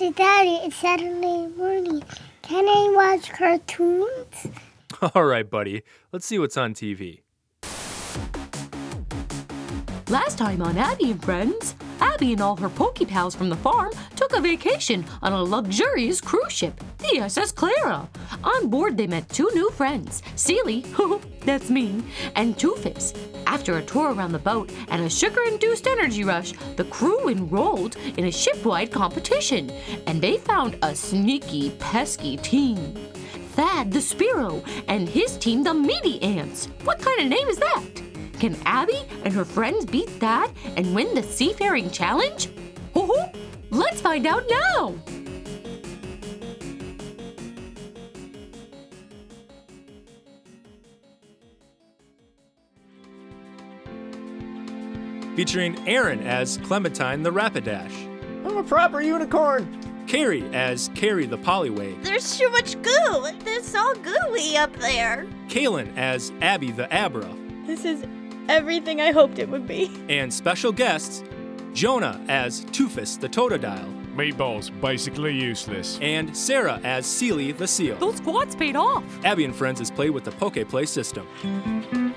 Daddy, Daddy, it's Saturday morning. Can I watch cartoons? All right, buddy. Let's see what's on TV. Last time on Abby and Friends, Abby and all her Poke Pals from the farm took a vacation on a luxurious cruise ship, the SS Clara. On board, they met two new friends, Seely, that's me, and Toofus. After a tour around the boat and a sugar induced energy rush, the crew enrolled in a shipwide competition, and they found a sneaky, pesky team. Thad the Spearow and his team, the Meaty Ants. What kind of name is that? Can Abby and her friends beat that and win the Seafaring Challenge? Hoo-hoo! Let's find out now! Featuring Aaron as Clementine the Rapidash, I'm a proper unicorn. Carrie as Carrie the Polywag, There's too much goo. It's all gooey up there. Kaylin as Abby the Abra, This is everything I hoped it would be. and special guests Jonah as Toofus the Totodile, Meatballs, basically useless. and Sarah as Seely the Seal. Those squats paid off. Abby and Friends is played with the Poke Play system.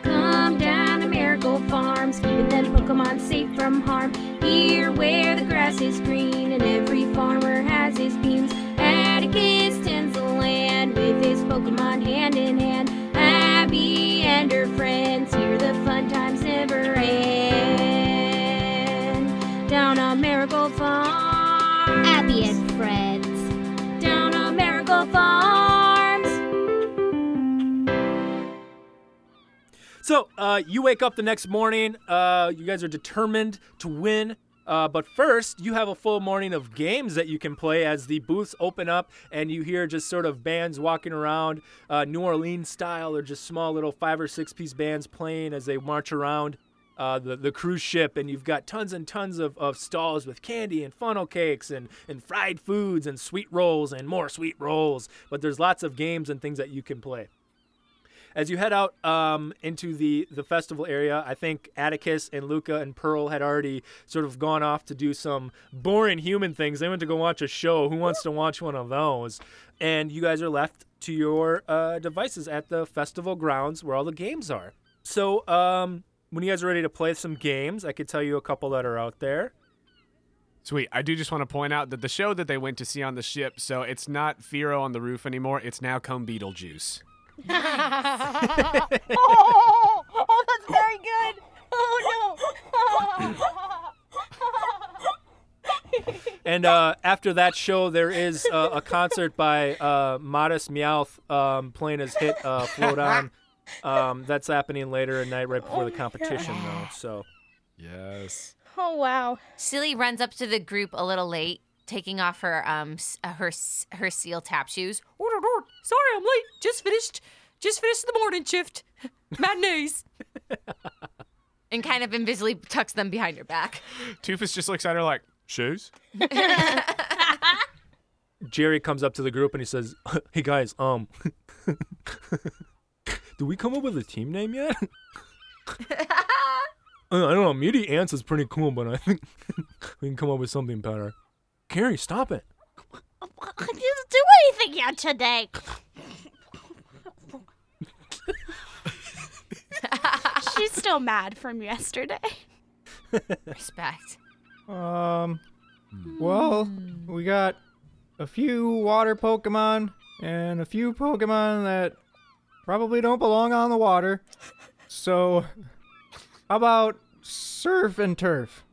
Come down to Miracle Farms, keeping them Pokemon safe from harm. Here where the grass is green and every farmer has his beans. Atticus tends the land with his Pokemon hand in hand. Abby and her friends, here the fun times never end. Down on Miracle Farms. Abby and friends. Down on Miracle Farms. So uh, you wake up the next morning. Uh, you guys are determined to win. Uh, but first, you have a full morning of games that you can play as the booths open up and you hear just sort of bands walking around, uh, New Orleans style, or just small little five or six piece bands playing as they march around uh, the, the cruise ship. And you've got tons and tons of, of stalls with candy and funnel cakes and, and fried foods and sweet rolls and more sweet rolls. But there's lots of games and things that you can play as you head out um, into the the festival area, I think Atticus and Luca and Pearl had already sort of gone off to do some boring human things. They went to go watch a show. Who wants to watch one of those? And you guys are left to your uh, devices at the festival grounds where all the games are. So um, when you guys are ready to play some games, I could tell you a couple that are out there. Sweet. I do just want to point out that the show that they went to see on the ship, so it's not Firo on the roof anymore. It's now Come Beetlejuice. Oh, oh, that's very good. Oh no. And uh, after that show, there is uh, a concert by uh, Modest Meowth um, playing his hit uh, "Float On." Um, that's happening later at night, right before the competition, though. So Yes. oh wow. Seely runs up to the group a little late, taking off her um uh, her her seal tap shoes. Sorry, I'm late. Just finished. Just finished the morning shift. Mad Matinees. and kind of invisibly tucks them behind her back. Toofus just looks at her like, shoes? Jerry comes up to the group and he says, "Hey guys, um, do we come up with a team name yet?" Uh, I don't know. Muty Ants is pretty cool, but I think we can come up with something better. Carrie, stop it. I didn't do anything yet today. She's still mad from yesterday. Respect. Um, well, we got a few water Pokemon and a few Pokemon that probably don't belong on the water. So, how about surf and turf?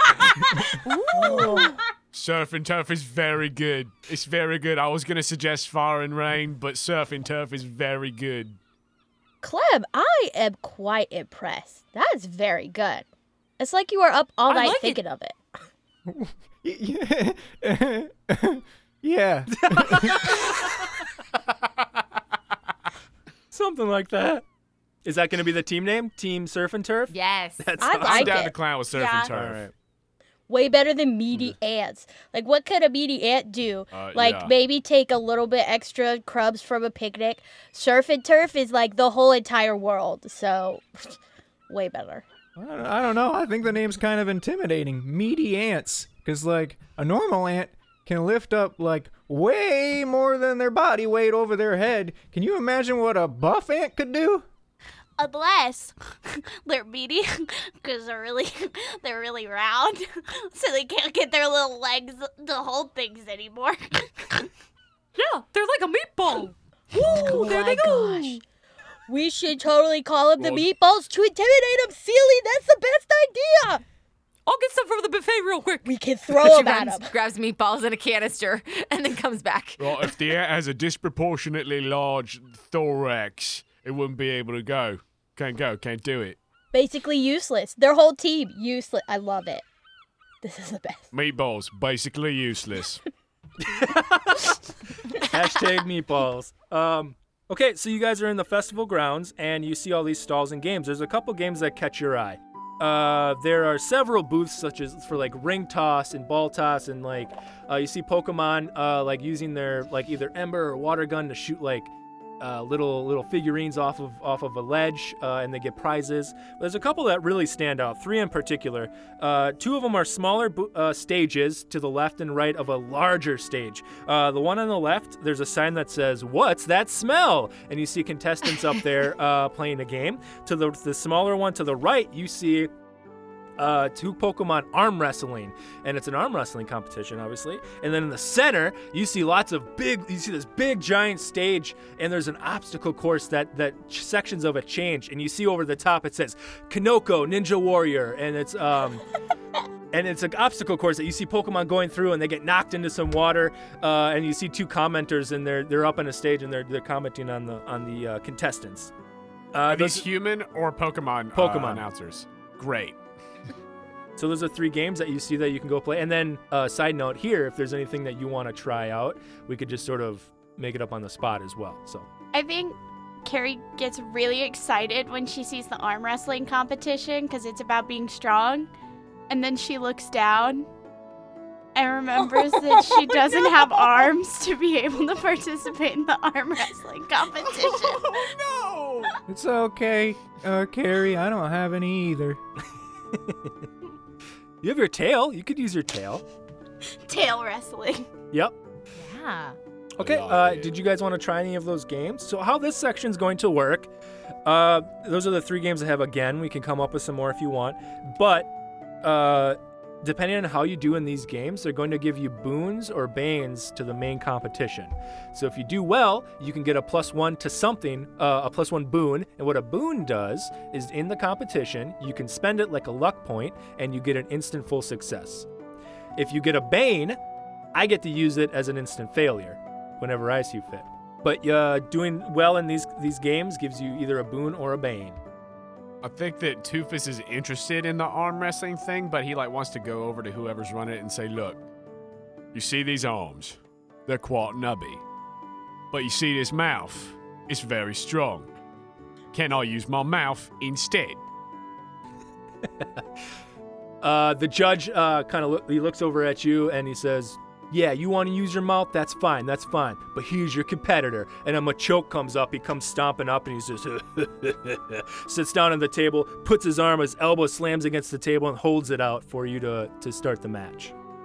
Surf and turf is very good. It's very good. I was going to suggest fire and rain, but surf and turf is very good. Clem, I am quite impressed. That is very good. It's like you were up all I night like it. thinking of it. yeah. Something like that. Is that going to be the team name? Team Surf and Turf? Yes. That's I awesome. I'm down it. to clown with surf Yeah. and turf. All right. Way better than meaty ants. Like, what could a meaty ant do? Uh, like, yeah. maybe take a little bit extra crumbs from a picnic. Surf and turf is like the whole entire world. So, way better. I don't, I don't know. I think the name's kind of intimidating. Meaty ants. Because, like, a normal ant can lift up like way more than their body weight over their head. Can you imagine what a buff ant could do? Unless they're meaty because they're really they're really round, so they can't get their little legs to hold things anymore. Yeah, they're like a meatball. oh there my they go. gosh. We should totally call up the meatballs to intimidate them, Seely. That's the best idea. I'll get some from the buffet real quick. We can throw She them at runs, them. grabs meatballs in a canister, and then comes back. Well, if the ant has a disproportionately large thorax, it wouldn't be able to go. Can't go, can't do it. Basically useless. Their whole team useless. I love it. This is the best. Meatballs, basically useless. Hashtag meatballs. Um, okay, so you guys are in the festival grounds and you see all these stalls and games. There's a couple games that catch your eye. Uh, there are several booths such as for like ring toss and ball toss and like uh, you see Pokemon uh, like using their like either ember or water gun to shoot like uh, little little figurines off of off of a ledge uh, and they get prizes. There's a couple that really stand out. Three in particular. Uh, two of them are smaller bo- uh, stages to the left and right of a larger stage. Uh, the one on the left, there's a sign that says "What's that smell?" and you see contestants up there uh, playing a game. To the the smaller one to the right, you see uh, two Pokemon arm wrestling, and it's an arm wrestling competition, obviously. And then in the center, you see lots of big. You see this big giant stage, and there's an obstacle course that that ch- sections of it change, and you see over the top it says Kanoko Ninja Warrior, and it's um. And it's an obstacle course that you see Pokemon going through, and they get knocked into some water. Uh, and you see two commenters, and they're they're up on a stage, and they're they're commenting on the on the uh, contestants. Uh, Are these human or Pokemon, uh, Pokemon. announcers? Great. So those are three games that you see that you can go play. And then, uh, side note here, if there's anything that you want to try out, we could just sort of make it up on the spot as well. So I think Carrie gets really excited when she sees the arm wrestling competition because it's about being strong. And then she looks down and remembers that she doesn't have arms to be able to participate in the arm wrestling competition. Oh, no! It's okay, uh, Carrie. I don't have any either. you have your tail. You could use your tail. Tail wrestling. Yep. Yeah. Okay. Uh, did you guys want to try any of those games? So how this section's going to work? Uh, those are the three games I have. Again, we can come up with some more if you want, but uh, depending on how you do in these games, they're going to give you boons or banes to the main competition. So if you do well, you can get a plus one to something, uh, a plus one boon. And what a boon does is in the competition, you can spend it like a luck point, and you get an instant full success. If you get a bane, I get to use it as an instant failure whenever I see fit. But uh, doing well in these these games gives you either a boon or a bane. I think that Toofus is interested in the arm wrestling thing, but he like wants to go over to whoever's running it and say, "Look, you see these arms? They're quite nubby. But you see this mouth? It's very strong. Can I use my mouth instead?" Uh, the judge uh, kind of look, he looks over at you and he says, "Yeah, you want to use your mouth? That's fine. That's fine. But here's your competitor." And a Machoke comes up. He comes stomping up and he says, sits down on the table, puts his arm, his elbow slams against the table, and holds it out for you to to start the match.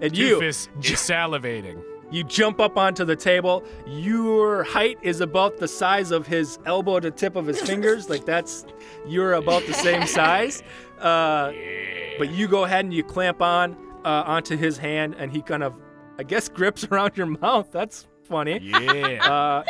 and you, Toofus is salivating. You jump up onto the table. Your height is about the size of his elbow to tip of his fingers. Like that's you're about the same size. Uh, but you go ahead and you clamp on uh, onto his hand, and he kind of, I guess, grips around your mouth. That's funny. Yeah. Uh,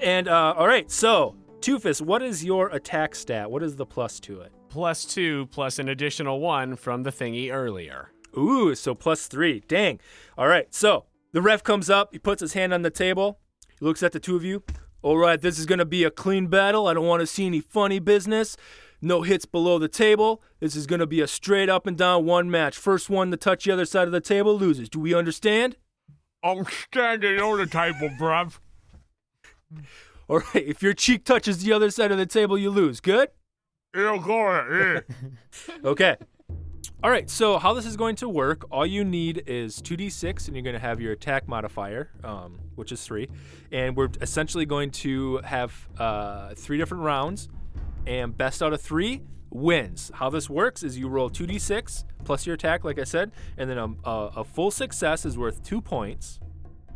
and uh, all right, so Toofus, what is your attack stat? What is the plus to it? plus two plus an additional one from the thingy earlier. Ooh, so plus three. Dang. All right, so the ref comes up. He puts his hand on the table. He looks at the two of you. All right, this is going to be a clean battle. I don't want to see any funny business. No hits below the table. This is going to be a straight up and down one match. First one to touch the other side of the table loses. Do we understand? I'm standing on the table, bruv. All right, if your cheek touches the other side of the table, you lose. Good? Yeah, go ahead. Yeah. Okay. All right, so how this is going to work, all you need is 2d6, and you're going to have your attack modifier, um, which is 3. And we're essentially going to have uh, three different rounds, and best out of three wins. How this works is you roll 2d6 plus your attack, like I said, and then a, a, a full success is worth two points,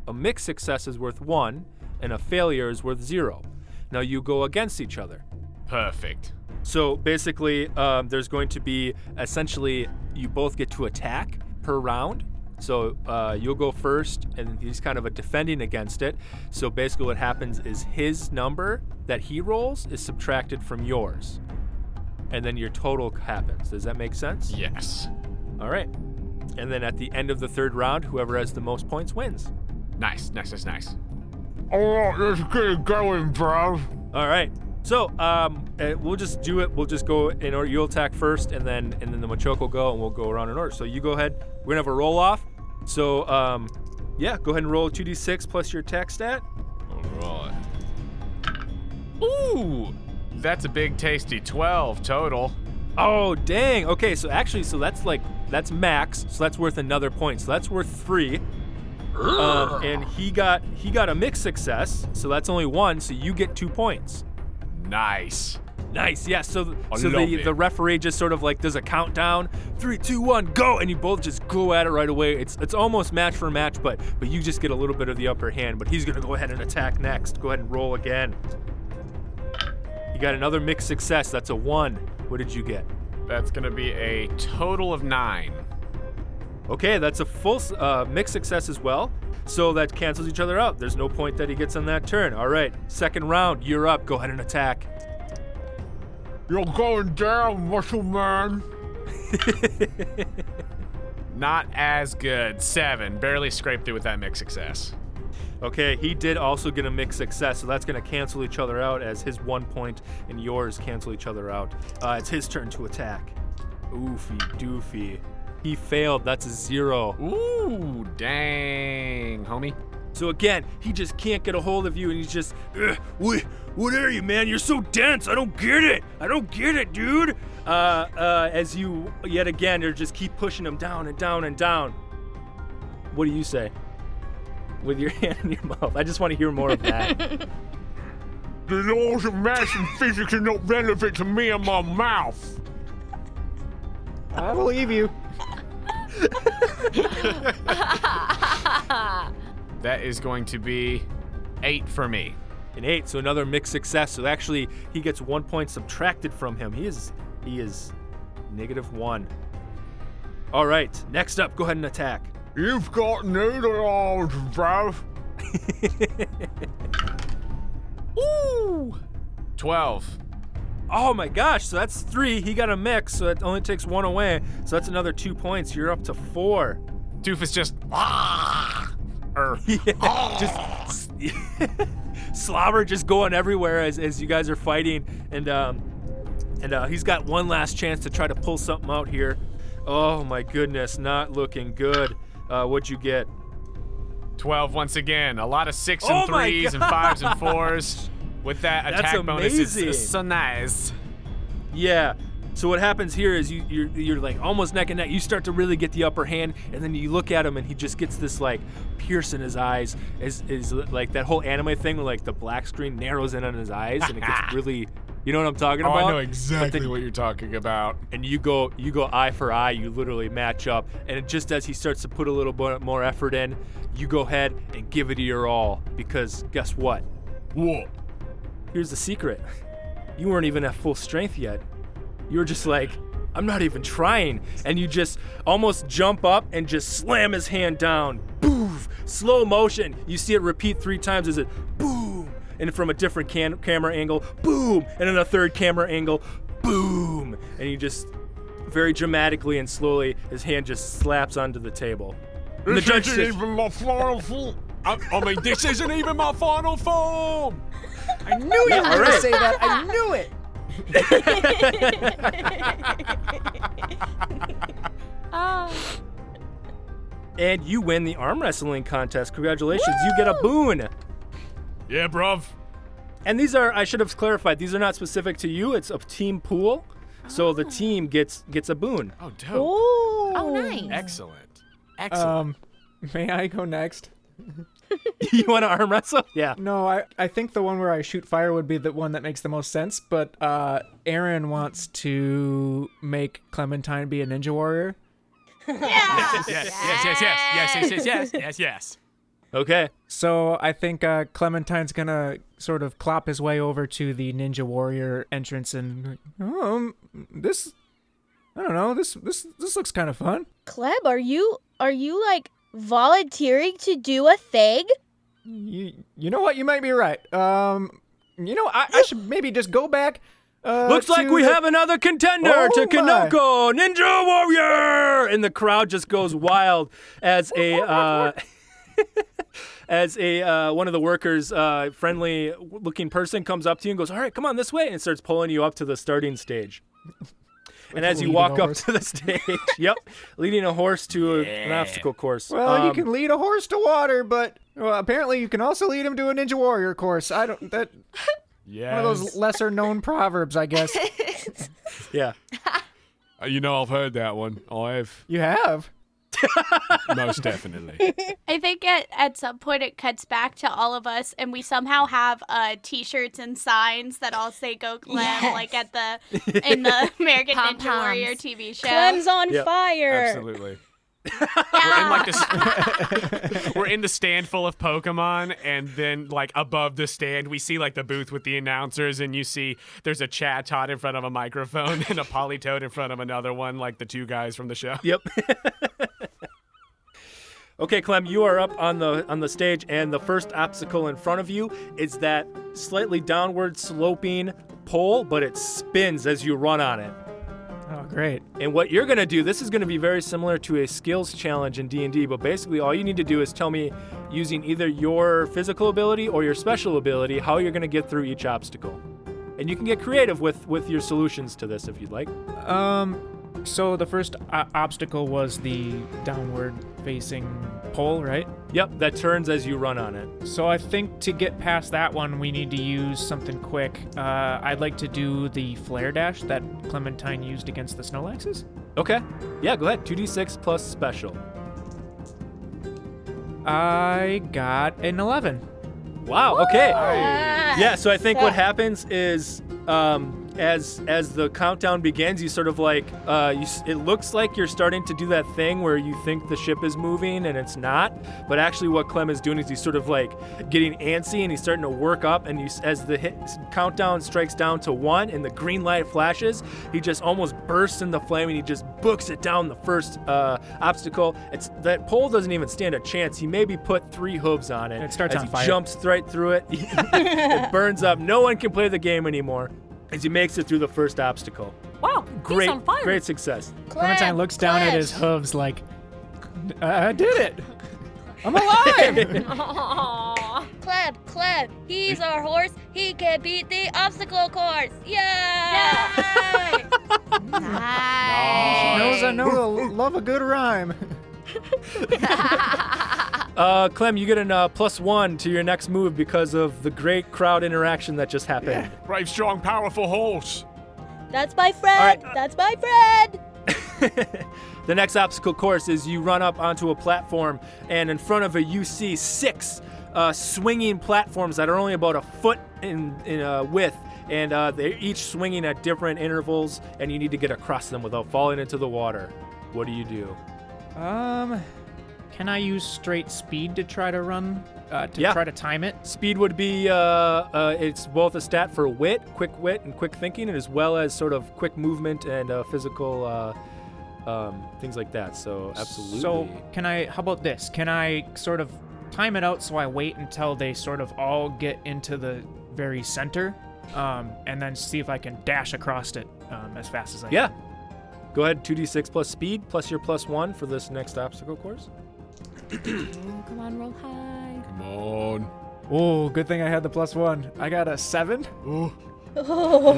a mixed success is worth one, and a failure is worth zero. Now you go against each other. Perfect. So basically, um, there's going to be essentially you both get to attack per round. So uh, you'll go first, and he's kind of a defending against it. So basically, what happens is his number that he rolls is subtracted from yours, and then your total happens. Does that make sense? Yes. All right. And then at the end of the third round, whoever has the most points wins. Nice, nice, nice, nice. Alright, let's get it going, bro. All right. So um, uh, we'll just do it. We'll just go in order. You'll attack first, and then and then the Machoke will go, and we'll go around in order. So you go ahead. We're gonna have a roll off. So um, yeah, go ahead and roll 2d6 plus your attack stat. All right. Ooh, that's a big tasty 12 total. Oh dang. Okay, so actually, so that's like that's max. So that's worth another point. So that's worth three. Um, and he got he got a mixed success. So that's only one. So you get two points. Nice. Nice, yeah. So, I so love the, it. the referee just sort of like does a countdown, three, two, one, go, and you both just go at it right away. It's it's almost match for match, but but you just get a little bit of the upper hand. But he's gonna go ahead and attack next. Go ahead and roll again. You got another mixed success. That's a one. What did you get? That's gonna be a total of nine. Okay, that's a full uh, mixed success as well. So that cancels each other out. There's no point that he gets on that turn. All right, second round, you're up. Go ahead and attack. You're going down, muscle man. Not as good. Seven. Barely scraped through with that mixed success. Okay, he did also get a mixed success, so that's going to cancel each other out as his one point and yours cancel each other out. Uh, it's his turn to attack. Oofy doofy. He failed. That's a zero. Ooh, dang, homie. So again, he just can't get a hold of you, and he's just, "Ugh, what, what are you, man? You're so dense. I don't get it. I don't get it, dude. Uh, uh, as you yet again, are just keep pushing him down and down and down. What do you say? With your hand in your mouth. I just want to hear more of that. The laws of mass and physics are not relevant to me and my mouth. I believe you. That is going to be eight for me. An eight, so another mixed success. So actually, he gets one point subtracted from him. He is he is negative one. All right, next up, go ahead and attack. You've got noodle arms, bro. Ooh, twelve. Oh my gosh, so that's three. He got a mix, so it only takes one away. So that's another two points. You're up to four. Doofus just. Er, Yeah, just slobber just going everywhere as, as you guys are fighting, and um, and uh, he's got one last chance to try to pull something out here. Oh my goodness, not looking good. Uh, what'd you get? 12 once again. A lot of six and Oh threes and fives and fours. With that attack bonus, it's, it's so nice. Yeah. So what happens here is you you're, you're like almost neck and neck. You start to really get the upper hand, and then you look at him, and he just gets this like pierce in his eyes. Is is like that whole anime thing where like the black screen narrows in on his eyes, and it gets really. You know what I'm talking Oh, about? I know exactly then- what you're talking about. and you go you go eye for eye you literally match up and it just as he starts to put a little bit more effort in you go ahead and give it your all because guess what What? here's the secret you weren't even at full strength yet you were just like i'm not even trying. And you just almost jump up and just slam his hand down. Boof! Slow motion. You see it repeat three times as it boom! And from a different can- camera angle boom! And then a third camera angle boom! And you just very dramatically and slowly his hand just slaps onto the table. And the This judge isn't says, even my final form. I, I mean, this isn't even my final form. I knew you were all going to say that. I knew it. and you win the arm wrestling contest congratulations you get a boon Yeah, bruv. And these are I should have clarified. These are not specific to you. It's a team pool. So the team gets gets a boon. Oh, dope. Ooh. Oh, nice. Excellent. Excellent. Um, may I go next? you want to arm wrestle? Yeah. No, I, I think the one where I shoot fire would be the one that makes the most sense, but uh, Aaron wants to make Clementine be a ninja warrior. Yeah. Yes, yes, yes, yes, yes, yes, yes, yes, yes, yes. Okay. So I think uh, Clementine's gonna sort of clop his way over to the Ninja Warrior entrance and um this I don't know this this this looks kind of fun. Clem, are you are you like volunteering to do a thing? You you know what? You might be right. Um, you know I, I should maybe just go back. Uh, Looks like we the- have another contender Oh to my. Kanoko Ninja Warrior, and the crowd just goes wild as a uh, as a uh, one of the workers, uh, friendly looking person, comes up to you and goes, "All right, come on this way," and starts pulling you up to the starting stage. And as you walk up to the stage, yep, leading a horse to a, an obstacle course. Well, you Um, can lead a horse to water, but well, apparently you can also lead him to a Ninja Warrior course. I don't that Yeah. one of those lesser known proverbs, I guess. yeah. Uh, You know, I've heard that one. I've You have. most definitely. I think at, at some point it cuts back to all of us, and we somehow have uh, T-shirts and signs that all say "Go Clem," Yes. like at the in the American Ninja Pom-poms. Warrior TV show. Clem's on Yep. fire. Absolutely. We're in like this. we're in the stand full of Pokemon, and then like above the stand, we see like the booth with the announcers, and you see there's a Chatot in front of a microphone and a Politoed in front of another one, like the two guys from the show. Yep. Okay, Clem, you are up on the on the stage, and the first obstacle in front of you is that slightly downward sloping pole, but it spins as you run on it. Oh, great. And what you're gonna do, this is gonna be very similar to a skills challenge in D&D, but basically all you need to do is tell me using either your physical ability or your special ability how you're gonna get through each obstacle. And you can get creative with with your solutions to this if you'd like. Um, so the first uh, obstacle was the downward facing pole, right? Yep, that turns as you run on it. So I think to get past that one, we need to use something quick. Uh, I'd like to do the flare dash that Clementine used against the Snorlaxes. Okay. Yeah, go ahead. 2d6 plus special. I got an 11. Wow. Okay. Ah, Yeah. So I think what happens is, um, as as the countdown begins, you sort of like, uh, you, it looks like you're starting to do that thing where you think the ship is moving and it's not, but actually what Clem is doing is he's sort of like getting antsy and he's starting to work up, and you, as the hit, countdown strikes down to one and the green light flashes, he just almost bursts into flame and he just books it down the first uh, obstacle. It's that pole doesn't even stand a chance. He maybe put three hooves on it. It starts as on he fire. jumps right through it. it burns up. No one can play the game anymore as he makes it through the first obstacle. Wow, Great, he's on fire. great success. Clementine looks down at his hooves like, I I did it. I'm alive. Aw. Clem, Clem, he's our horse. He can beat the obstacle course. Yay! Nice. Knows I know to love a good rhyme. Uh, Clem, you get a uh, plus one to your next move because of the great crowd interaction that just happened. Yeah. Brave, strong, powerful horse. That's my friend. right. That's my friend. the next obstacle course is you run up onto a platform, and in front of it, you see six uh, swinging platforms that are only about a foot in, in uh, width, and uh, they're each swinging at different intervals, and you need to get across them without falling into the water. What do you do? Um, can I use straight speed to try to run? Uh, to Yeah. try to time it? Speed would be uh, uh, it's both a stat for wit, quick wit, and quick thinking, and as well as sort of quick movement and uh, physical uh, um, things like that. So absolutely. So can I? How about this? Can I sort of time it out so I wait until they sort of all get into the very center, um, and then see if I can dash across it um, as fast as I can. yeah. Go ahead, 2d6 plus speed plus your plus one for this next obstacle course. Come on, roll high. Come on. Oh, good thing I had the plus one. I got a seven.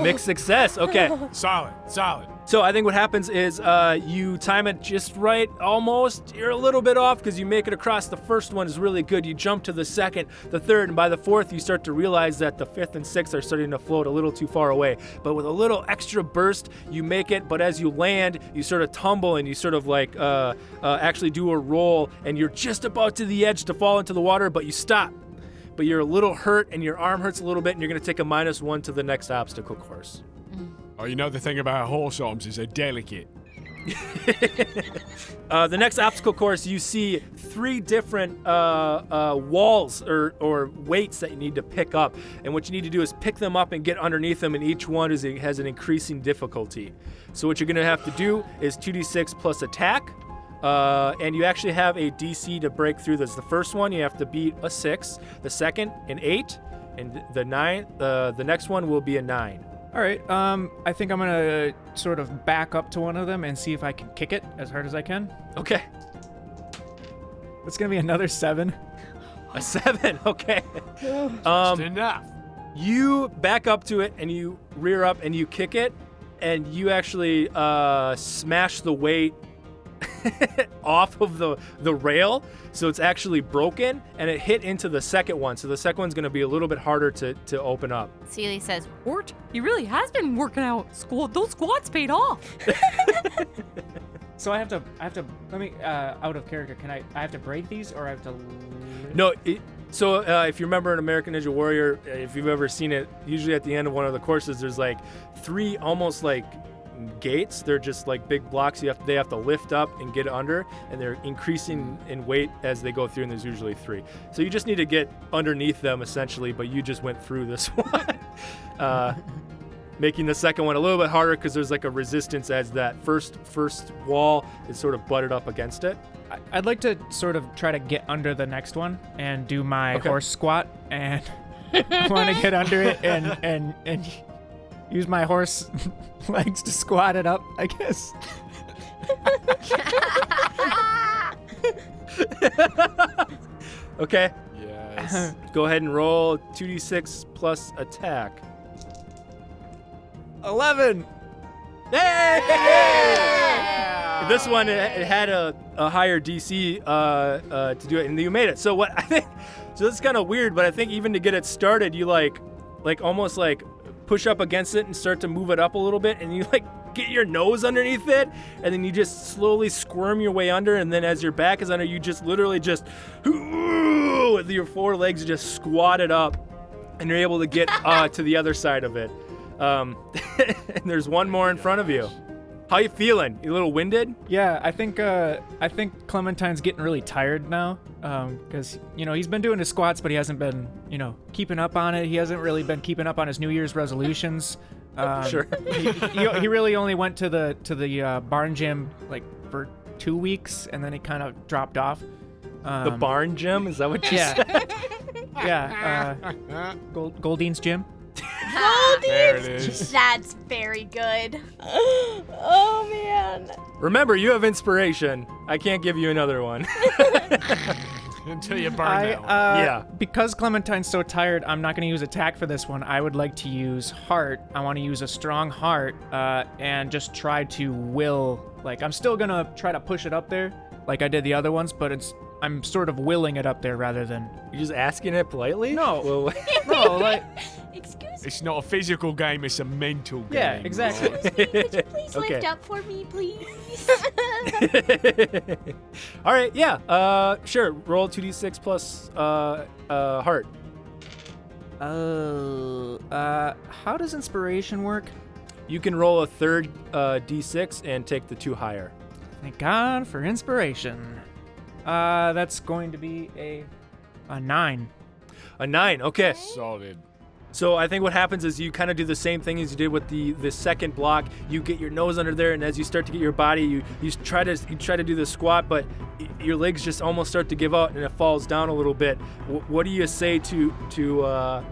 Mixed success. Okay. Solid, solid. So I think what happens is uh, you time it just right, almost. You're a little bit off because you make it across. The first one is really good. You jump to the second, the third, and by the fourth, you start to realize that the fifth and sixth are starting to float a little too far away. But with a little extra burst, you make it. But as you land, you sort of tumble and you sort of like uh, uh, actually do a roll, and you're just about to the edge to fall into the water, but you stop. But you're a little hurt, and your arm hurts a little bit, and you're going to take a minus one to the next obstacle course. Oh, you know the thing about horse arms is they're delicate. Uh, the next obstacle course, you see three different uh, uh, walls or, or weights that you need to pick up. And what you need to do is pick them up and get underneath them, and each one is has an increasing difficulty. So what you're going to have to do is 2d6 plus attack. Uh, and you actually have a DC to break through this. The first one, you have to beat a six. The second, an eight. And the nine, uh, the next one will be a nine. All right. Um, I think I'm gonna sort of back up to one of them and see if I can kick it as hard as I can. Okay. It's gonna be another seven. A seven. Okay. Just Um, enough. you back up to it and you rear up and you kick it, and you actually uh, smash the weight off of the the rail, so it's actually broken, and it hit into the second one. So the second one's going to be a little bit harder to to open up. Seely says, Wart, he really has been working out. Squat, those squats paid off. So I have to, I have to. Let me uh, out of character. Can I? I have to break these, or I have to. No, it, so uh, if you remember in American Ninja Warrior, if you've ever seen it, usually at the end of one of the courses, there's like three almost like gates. They're just like big blocks. You have they have to lift up and get under, and they're increasing in weight as they go through. And there's usually three. So you just need to get underneath them essentially. But you just went through this one. uh, making the second one a little bit harder because there's like a resistance as that first first wall is sort of butted up against it. I'd like to sort of try to get under the next one and do my Okay. horse squat, and I want to get under it and and and use my horse legs to squat it up. I guess. Okay, Yes. go ahead and roll 2d6 plus attack. Eleven. This one it, it had a, a higher DC uh, uh, to do it, and you made it. So what I think, so this is kind of weird, but I think even to get it started, you like, like almost like push up against it and start to move it up a little bit, and you like get your nose underneath it, and then you just slowly squirm your way under, and then as your back is under, you just literally just with your four legs just squat it up, and you're able to get uh, to the other side of it. Um, and there's one more in front of you. How you feeling? You a little winded? Yeah, I think uh, I think Clementine's getting really tired now, because you know he's been doing his squats, but he hasn't been you know keeping up on it. He hasn't really been keeping up on his New Year's resolutions. Um, Sure. he, he, he really only went to the to the uh, barn gym like for two weeks, and then he kind of dropped off. Um, The barn gym? Is that what you Yeah. said? Yeah, uh, Gold, Goldeen's gym. there it is. That's very good. oh man. Remember, you have inspiration. I can't give you another one. Until you burn I, that one. uh, Yeah. Because Clementine's so tired, I'm not going to use attack for this one. I would like to use heart. I want to use a strong heart uh, and just try to will. Like, I'm still going to try to push it up there like I did the other ones, but it's. I'm sort of willing it up there rather than. You're just asking it politely? No. Well, No, like. Excuse It's not a physical game, it's a mental game. Yeah, exactly. right? me. Could you please Okay. lift up for me, please? All right, yeah. Uh, sure. Roll 2d6 plus uh, uh, heart. Oh. Uh, how does inspiration work? You can roll a third uh, d6 and take the two higher. Thank God for inspiration. Uh, that's going to be a. A nine. A nine. Okay. Solid. So I think what happens is you kind of do the same thing as you did with the the second block. You get your nose under there, and as you start to get your body, you you try to you try to do the squat, but your legs just almost start to give out, and it falls down a little bit. Wh- what do you say to to uh,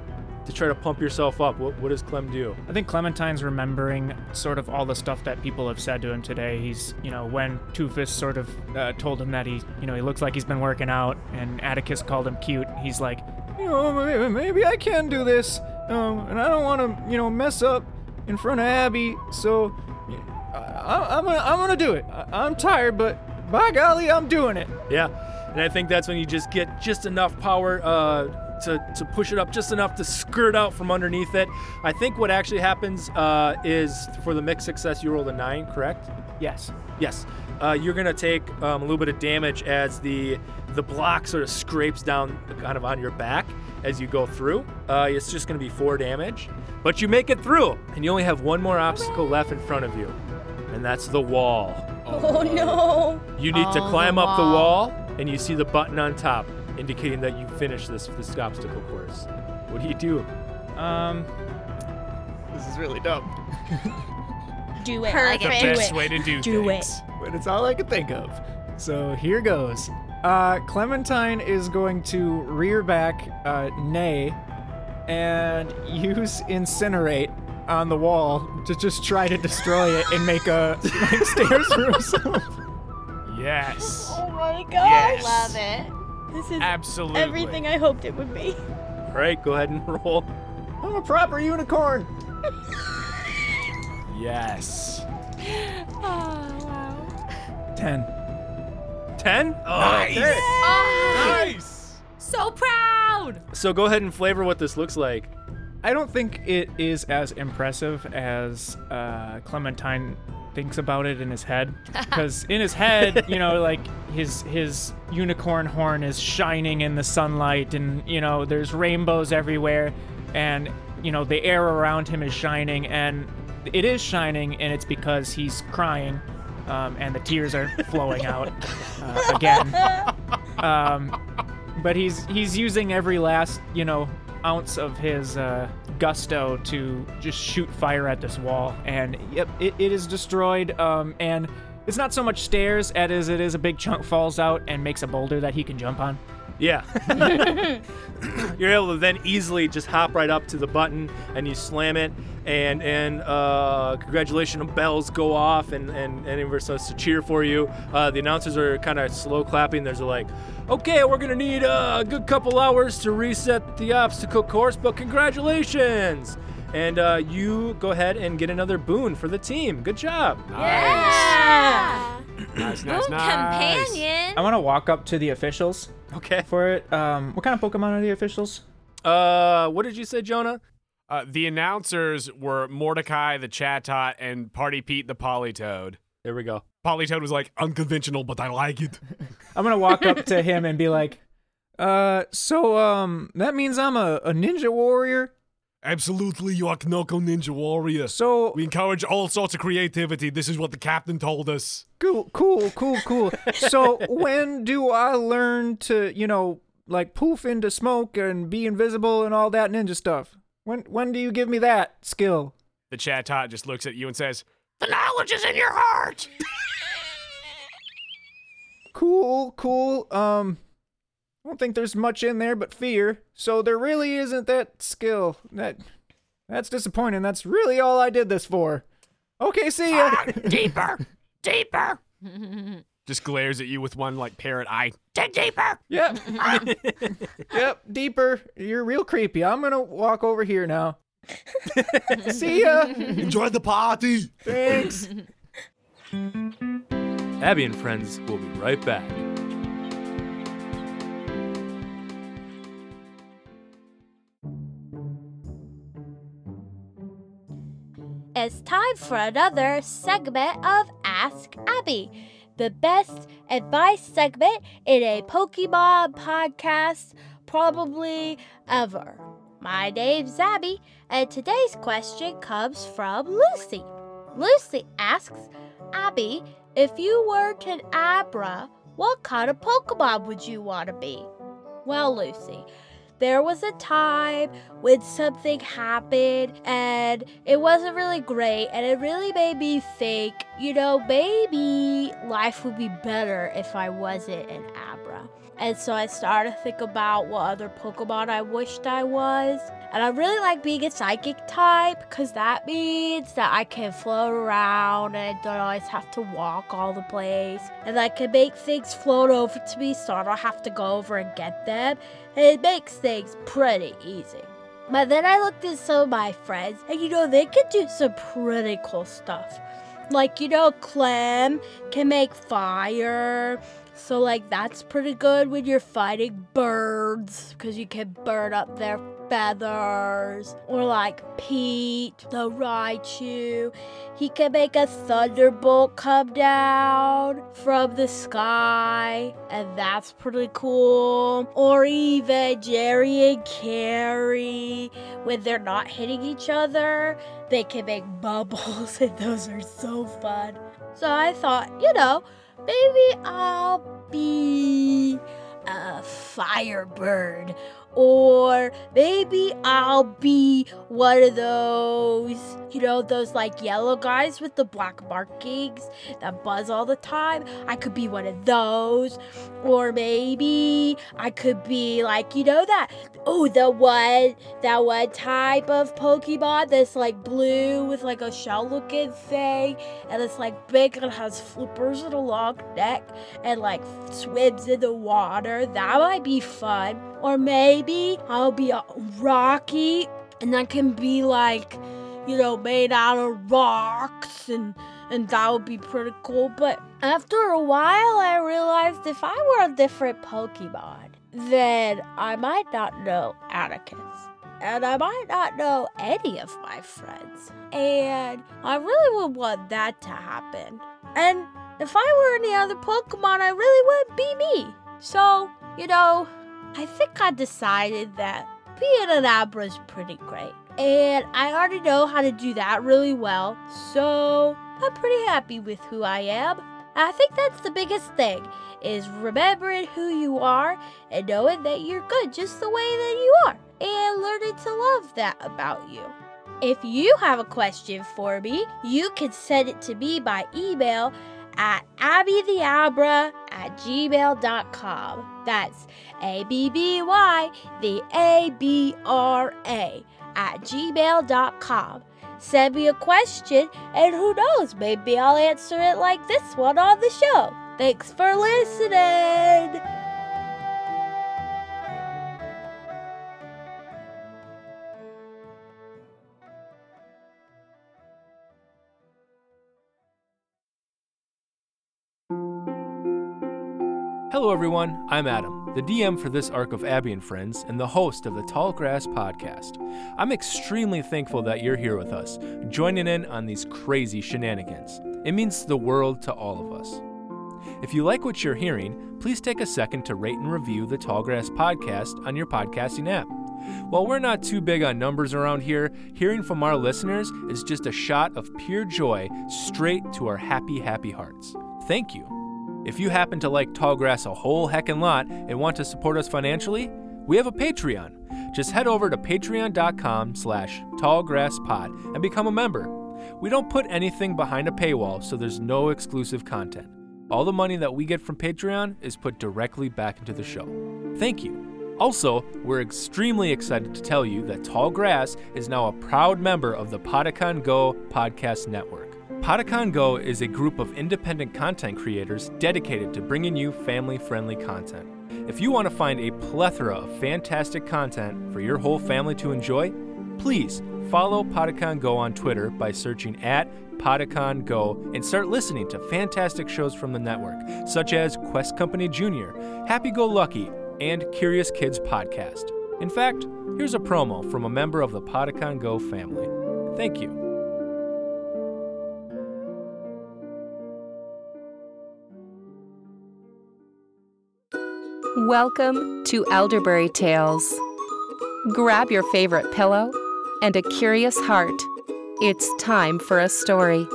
to try to pump yourself up? What what does Clem do? I think Clementine's remembering sort of all the stuff that people have said to him today. He's, you know, when Toofus sort of uh, told him that he, you know, he looks like he's been working out, and Atticus called him cute. He's like, you know, maybe, maybe I can do this, um, and I don't want to, you know, mess up in front of Abby. So, I, I'm gonna, I'm gonna do it. I, I'm tired, but by golly, I'm doing it. Yeah, and I think that's when you just get just enough power uh, to to push it up just enough to skirt out from underneath it. I think what actually happens uh, is for the mixed success, you rolled a nine, correct? Yes. Yes. Uh, you're gonna take um, a little bit of damage as the the block sort of scrapes down kind of on your back as you go through. Uh, it's just gonna be four damage, but you make it through, and you only have one more obstacle left in front of you, and that's the wall. Oh no. You need to Oh, the climb up the wall. wall, and you see the button on top, indicating that you finished this this obstacle course. What do you do? Um, this is really dumb, Do it. Perfect. The best way to do, Do things. but it's all I could think of. So here goes. Uh, Clementine is going to rear back uh, Nay and use incinerate on the wall to just try to destroy it and make a like, stairs for himself. Yes. Oh my gosh. Yes. Love it. This is Absolutely. everything I hoped it would be. All right, go ahead and roll. I'm a proper unicorn. Yes. Ten. Ten. Oh, Nice. okay. Nice. So proud! So go ahead and flavor what this looks like. I don't think it is as impressive as uh, Clementine thinks about it in his head. Because in his head, you know, like his his unicorn horn is shining in the sunlight, and you know, there's rainbows everywhere, and you know, the air around him is shining, and it is shining, and it's because he's crying, um, and the tears are flowing out uh, again. Um, but he's he's using every last you know ounce of his uh, gusto to just shoot fire at this wall, and yep, it, it is destroyed. Um, and it's not so much stairs as it is a big chunk falls out and makes a boulder that he can jump on. Yeah. You're able to then easily just hop right up to the button and you slam it, and and uh, congratulations bells go off, and and and everyone starts to cheer for you. Uh, the announcers are kind of slow clapping. There's like, okay, we're gonna need uh, a good couple hours to reset the obstacle course, but congratulations. And uh, you go ahead and get another boon for the team. Good job. Yeah. Nice, nice, Ooh, nice. companion. I want to walk up to the officials Okay. for it. Um, what kind of Pokemon are the officials? Uh, what did you say, Jonah? Uh, the announcers were Mordecai the Chatot and Party Pete the Politoed. There we go. Politoed was like, unconventional, but I like it. I'm gonna walk up to him and be like, uh, so um, that means I'm a, a ninja warrior. Absolutely, you are Knoko Ninja Warrior. So We encourage all sorts of creativity. This is what the captain told us. Cool, cool, cool, cool. so when do I learn to, you know, like poof into smoke and be invisible and all that ninja stuff? When when do you give me that skill? The Chatot just looks at you and says, The knowledge is in your heart. Cool, cool. Um I don't think there's much in there but fear. So there really isn't that skill. That that's disappointing. That's really all I did this for. Okay, see ya. deeper, deeper. Just glares at you with one like parrot eye. Dig deeper. Yep. yep, deeper. You're real creepy. I'm gonna walk over here now. see ya. Enjoy the party. Thanks. Abby and friends will be right back. It's time for another segment of Ask Abby, the best advice segment in a Pokemon podcast probably ever. My name's Abby, and today's question comes from Lucy. Lucy asks Abby, if you weren't an Abra, what kind of Pokemon would you want to be? Well, Lucy, there was a time when something happened and it wasn't really great and it really made me think, you know, maybe life would be better if I wasn't an Abra. And so I started to think about what other Pokemon I wished I was. And I really like being a psychic type because that means that I can float around and I don't always have to walk all the place. And I can make things float over to me so I don't have to go over and get them. And it makes things pretty easy. But then I looked at some of my friends, and you know, they can do some pretty cool stuff. Like, you know, Clem can make fire. So, like, that's pretty good when you're fighting birds because you can burn up their feathers. Or, like, Pete, the Raichu, he can make a thunderbolt come down from the sky, and that's pretty cool. Or even Jerry and Carrie, when they're not hitting each other, they can make bubbles, and those are so fun. So I thought, you know, maybe I'll be a firebird. Or maybe I'll be one of those, you know, those like yellow guys with the black markings that buzz all the time. I could be one of those. Or maybe I could be like, you know, that, oh, the one, that one type of Pokemon that's like blue with like a shell looking thing. And it's like big and has flippers and a long neck and like swims in the water. That might be fun. Or maybe I'll be a Rocky and that can be like, you know, made out of rocks and and that would be pretty cool. But after a while I realized if I were a different Pokemon, then I might not know Atticus. And I might not know any of my friends. And I really would want that to happen. And if I were any other Pokemon, I really wouldn't be me. So, you know, I think I decided that being an Abra is pretty great. And I already know how to do that really well. So I'm pretty happy with who I am. I think that's the biggest thing is remembering who you are and knowing that you're good just the way that you are and learning to love that about you. If you have a question for me, you can send it to me by email at abbytheabra at gmail.com. That's A B B Y, the A B R A at gmail.com. Send me a question, and who knows, maybe I'll answer it like this one on the show. Thanks for listening. Hello, everyone. I'm Adam, the DM for this arc of Abby and Friends and the host of the Tall Grass podcast. I'm extremely thankful that you're here with us, joining in on these crazy shenanigans. It means the world to all of us. If you like what you're hearing, please take a second to rate and review the Tall Grass podcast on your podcasting app. While we're not too big on numbers around here, hearing from our listeners is just a shot of pure joy straight to our happy, happy hearts. Thank you. If you happen to like Tallgrass a whole heckin' lot and want to support us financially, we have a Patreon. Just head over to patreon.com slash tallgrasspod and become a member. We don't put anything behind a paywall, so there's no exclusive content. All the money that we get from Patreon is put directly back into the show. Thank you. Also, we're extremely excited to tell you that Tall Grass is now a proud member of the Podicon Go podcast network. Podicon Go is a group of independent content creators dedicated to bringing you family friendly content. If you want to find a plethora of fantastic content for your whole family to enjoy, please follow Podicon Go on Twitter by searching at Podicon Go and start listening to fantastic shows from the network, such as Quest Company Jr., Happy Go Lucky, and Curious Kids Podcast. In fact, here's a promo from a member of the Podicon Go family. Thank you. Welcome to Elderberry Tales. Grab your favorite pillow and a curious heart. It's time for a story.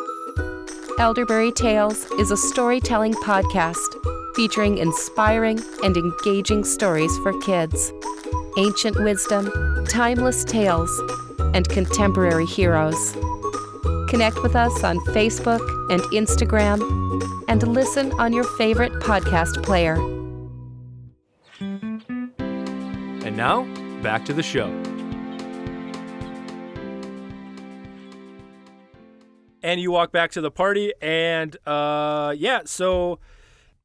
Elderberry Tales is a storytelling podcast featuring inspiring and engaging stories for kids, ancient wisdom, timeless tales, and contemporary heroes. Connect with us on Facebook and Instagram and listen on your favorite podcast player. Now, back to the show. And you walk back to the party, and uh, yeah, so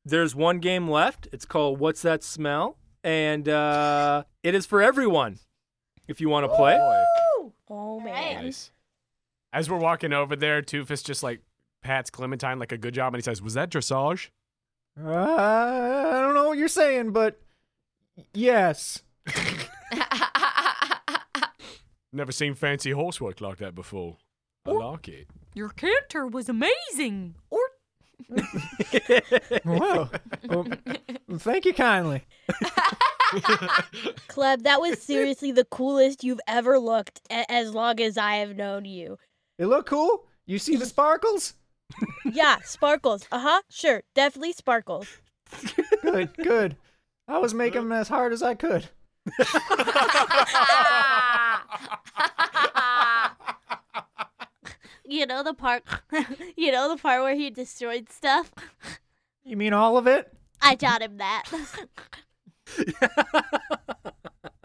there's one game left. It's called What's That Smell? And uh, it is for everyone if you want to play. Oh man. Nice. As we're walking over there, Toofus just like pats Clementine like a good job, and he says, "Was that dressage?" Uh, I don't know what you're saying, but yes. Never seen fancy horsework like that before. I like it. Your canter was amazing. Or Wow. Well, thank you kindly. Clem, that was seriously the coolest you've ever looked a- as long as I have known you. It look cool? You see the sparkles? Yeah, sparkles. Uh huh. Sure, definitely sparkles. Good, good. I was making them as hard as I could. You know the part. you know the part where he destroyed stuff. You mean all of it? I taught him that.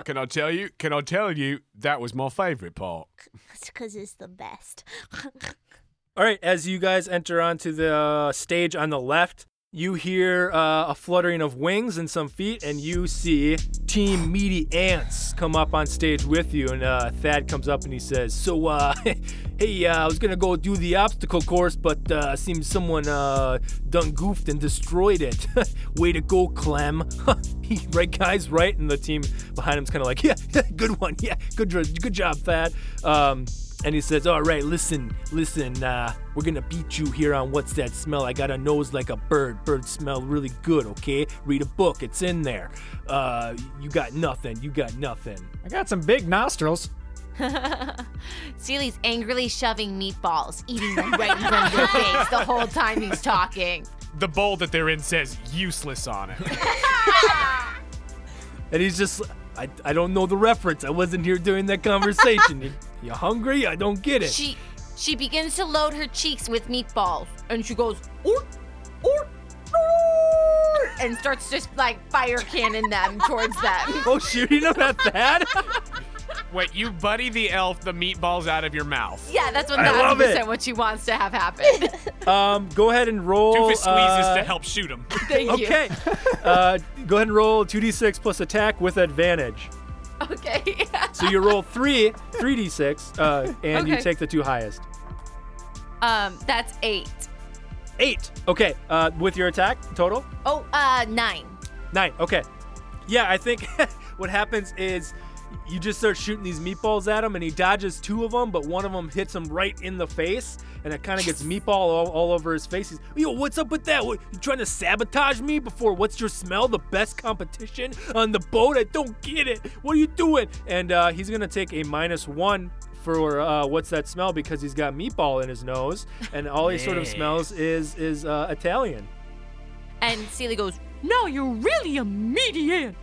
Can I tell you? Can I tell you that was my favorite part? It's because it's the best. All right, as you guys enter onto the uh, stage on the left, you hear uh, a fluttering of wings and some feet, and you see Team Meaty Ants come up on stage with you. And uh, Thad comes up and he says, "So, uh, hey, uh, I was gonna go do the obstacle course, but uh, seems someone uh, done goofed and destroyed it. Way to go, Clem! right, guys? Right?" And the team behind him's kind of like, "Yeah, good one. Yeah, good, good job, Thad." Um, and he says, All right, listen, listen, uh, we're gonna beat you here on what's that smell. I got a nose like a bird. Birds smell really good, okay? Read a book, it's in there. Uh, you got nothing, you got nothing. I got some big nostrils. Seely's angrily shoving meatballs, eating them right in front of their face the whole time he's talking. The bowl that they're in says useless on it. And he's just, I, I don't know the reference. I wasn't here during that conversation. you, you hungry? I don't get it. She she begins to load her cheeks with meatballs, and she goes, "Oor, oor, oor," and starts just like fire cannon them towards them. oh, shooting him at that? Wait, you buddy the elf the meatballs out of your mouth. Yeah, that's what I love 100% it. what she wants to have happen. um, go ahead and roll. Toofus squeezes uh, to help shoot him. Thank you. Okay. uh, go ahead and roll 2d6 plus attack with advantage. Okay. So you roll three, 3d6, uh, and you Okay. take the two highest. um, that's eight. Eight. Okay. Uh, with your attack total? Oh, uh, nine. Nine. Okay. Yeah, I think what happens is you just start shooting these meatballs at him, and he dodges two of them, but one of them hits him right in the face, and it kind of gets meatball all, all over his face. He's, yo, what's up with that? What, you trying to sabotage me before what's your smell? The best competition on the boat? I don't get it. What are you doing? And uh, he's gonna take a minus one for uh, what's that smell because he's got meatball in his nose, and all he sort of smells is is uh, Italian. And Seely goes, Now you're really a meaty ant.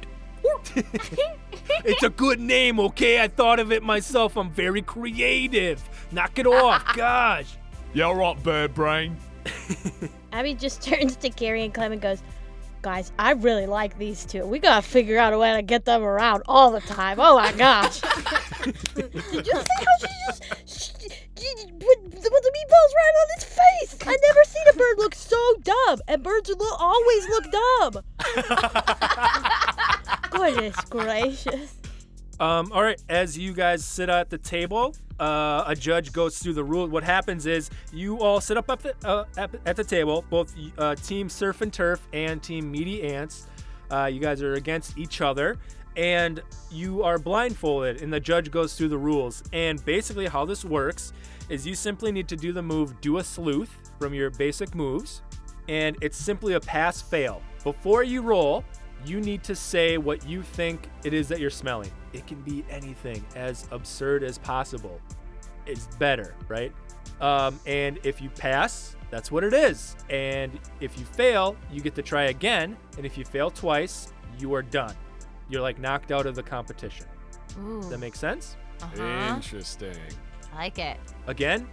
It's a good name, okay? I thought of it myself. I'm very creative. Knock it off, gosh. Yeah, all right, bird brain. Abby just turns to Carrie and Clem and goes, Guys, I really like these two. We gotta figure out a way to get them around all the time. Oh my gosh. Did you see how she just she, she, put, put the meatballs right on his face? I never seen a bird look so dumb, and birds lo- always look dumb. Goodness gracious. Um, all right, as you guys sit at the table, uh, a judge goes through the rule. What happens is you all sit up at the, uh, at, at the table, both uh, Team Surf and Turf and Team Meaty Ants. Uh, you guys are against each other, and you are blindfolded, and the judge goes through the rules. And basically, how this works is you simply need to do the move Do a Sleuth from your basic moves, and it's simply a pass fail. Before you roll, you need to say what you think it is that you're smelling. It can be anything, as absurd as possible. It's better, right? Um, and if you pass, that's what it is. And if you fail, you get to try again. And if you fail twice, you are done. You're like knocked out of the competition. Ooh. Does that make sense? Uh-huh. Interesting. I like it. Again,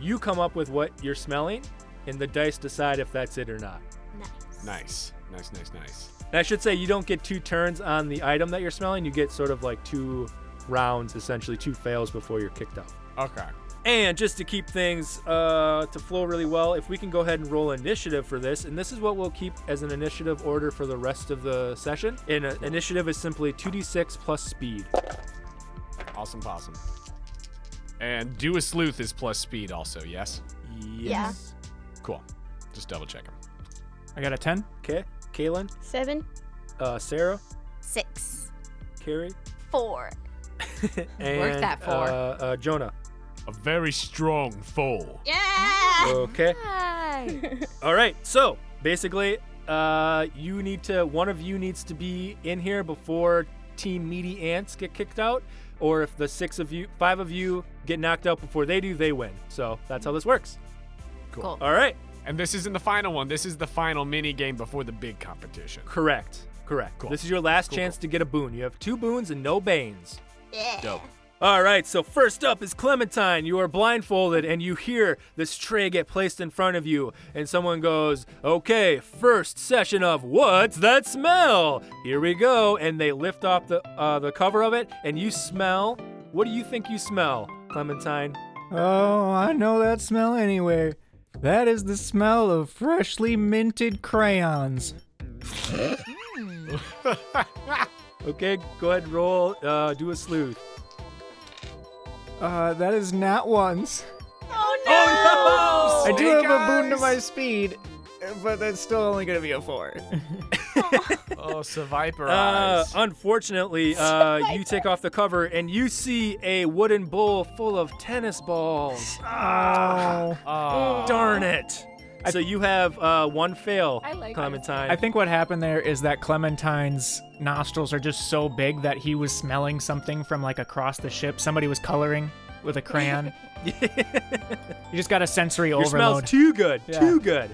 you come up with what you're smelling, and the dice decide if that's it or not. Nice. Nice. Nice, nice, nice. And I should say you don't get two turns on the item that you're smelling. You get sort of like two rounds, essentially two fails before you're kicked out. Okay. And just to keep things uh, to flow really well, if we can go ahead and roll initiative for this, and this is what we'll keep as an initiative order for the rest of the session. And uh, initiative is simply 2d6 plus speed. Awesome possum. And do a sleuth is plus speed also, yes? Yes. Cool. Just double checking. I got a 10. Okay. Kaylin, Seven. uh, Sarah, Six. Carrie, Four. and that four. Uh, uh, Jonah. A very strong four. Yeah. Okay. Hi. All right. So basically, uh, you need to. One of you needs to be in here before Team Meaty Ants get kicked out, or if the six of you, five of you get knocked out before they do, they win. So that's how this works. Cool. All right. And this isn't the final one. This is the final mini game before the big competition. Correct. Correct. Cool. This is your last Cool, chance to get a boon. You have two boons and no banes. Yeah. Dope. All right, so first up is Clementine. You are blindfolded and you hear this tray get placed in front of you, and someone goes, Okay, first session of What's That Smell? Here we go. And they lift off the, uh, the cover of it, and you smell. What do you think you smell, Clementine? Oh, I know that smell anywhere. That is the smell of freshly minted crayons. Okay, go ahead roll. Uh, do a sleuth. Uh, that is not once. Oh no! Oh, no! I do Snake have a boon to my speed, but that's still only gonna be a four. Oh, Survivor Uh, eyes. unfortunately, uh, you take off the cover and you see a wooden bowl full of tennis balls. Oh. Oh. Darn it. So you have uh, one fail, I like Clementine. I think what happened there is that Clementine's nostrils are just so big that he was smelling something from like across the ship. Somebody was coloring with a crayon. you just got a sensory Your overload. smell's too good, Yeah. too good.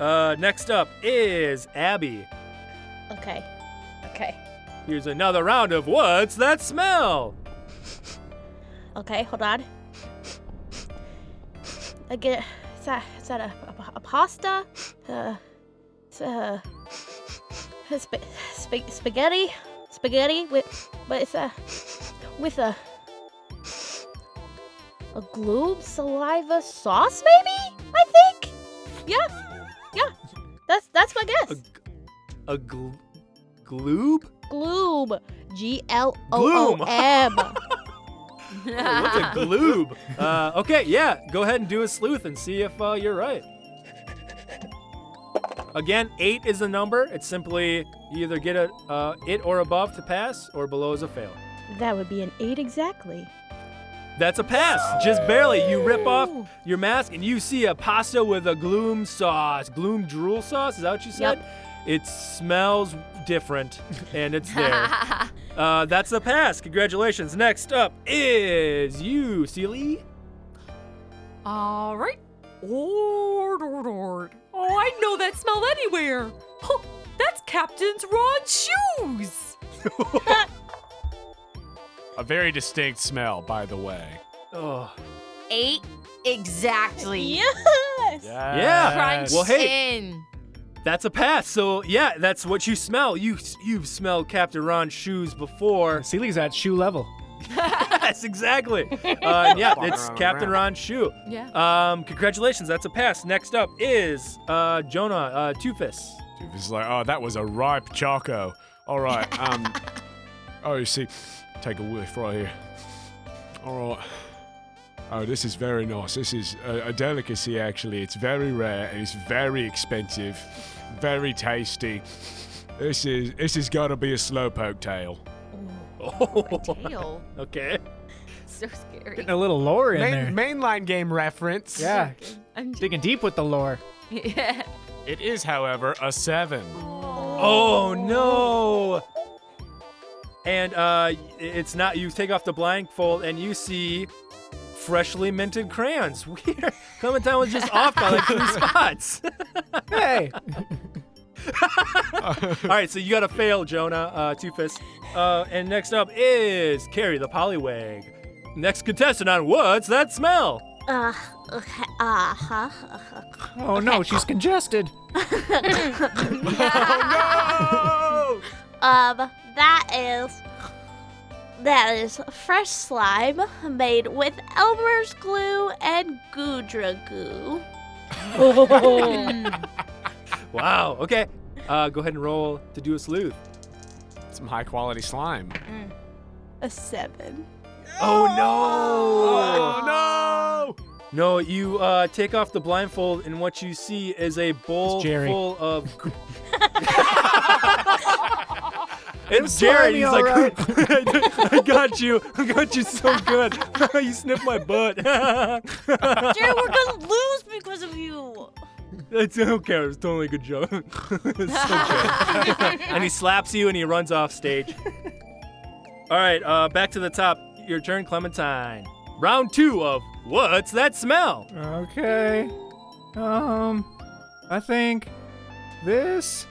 Uh, next up is Abby. Okay. Okay. Here's another round of What's That Smell? Okay, hold on. I get. Is that is that a, a, a pasta? Uh, it's uh, sp- sp- spaghetti, spaghetti with, but it's a with a a globe saliva sauce, maybe. I think. Yeah, yeah. That's that's my guess. A gl- gloob? Gloob. G L O O M. What's a gloob? uh, okay, yeah. Go ahead and do a sleuth and see if uh, you're right. Again, eight is the number. It's simply you either get a uh, it or above to pass, or below is a fail. That would be an eight exactly. That's a pass, just barely. You rip off your mask and you see a pasta with a gloom sauce, gloom drool sauce. Is that what you said? Yep. It smells different, and it's there. uh, that's a pass. Congratulations. Next up is you, Seely. All right. Ord, ord, ord. Oh, I know that smell anywhere. Huh, that's Captain Ron's shoes. A very distinct smell, by the way. Oh, Eight exactly. Yes. yeah. Crunch Well, hey, in. that's a pass. So yeah, that's what you smell. You you've smelled Captain Ron's shoes before. Seely's at shoe level. yes, exactly. Uh, yeah, it's Captain around. Ron's shoe. Yeah. Um, congratulations, that's a pass. Next up is uh, Jonah uh, Toofus. It's like, oh, that was a ripe choco. All right. Um. oh, you see, take a whiff right here. All right. Oh, this is very nice. This is a, a delicacy, actually. It's very rare and it's very expensive, very tasty. This is this is gotta be a slowpoke tail. Oh, Tail. okay. So scary. Getting a little lore in there. mainline game reference. Yeah, I'm digging deep with the lore. yeah. It is, however, a seven. Oh no! And uh, it's not. You take off the blindfold and you see freshly minted crayons. Weird. Clementine was just off by like three spots. Hey, All right, so you got to fail, Jonah. Uh, Toofus. Uh, and next up is Carrie the Polywag. Next contestant on What's That Smell? Uh, okay, uh huh. oh no, she's congested. Um, that is that is fresh slime made with Elmer's glue and Goodra goo. Wow. Okay. Uh, go ahead and roll to do a sleuth. Some high quality slime. A seven. Oh no! Oh no! No, you uh, take off the blindfold, and what you see is a bowl full of. it's Jerry. He's slimy, like, I got you. I got you so good. you sniffed my butt. Jerry, we're gonna lose because of you. it's okay. It's totally a good joke. it's so good. and he slaps you, and he runs off stage. All right, uh, back to the top. Your turn, Clementine. Round two of What's That Smell? Okay. Um, I think this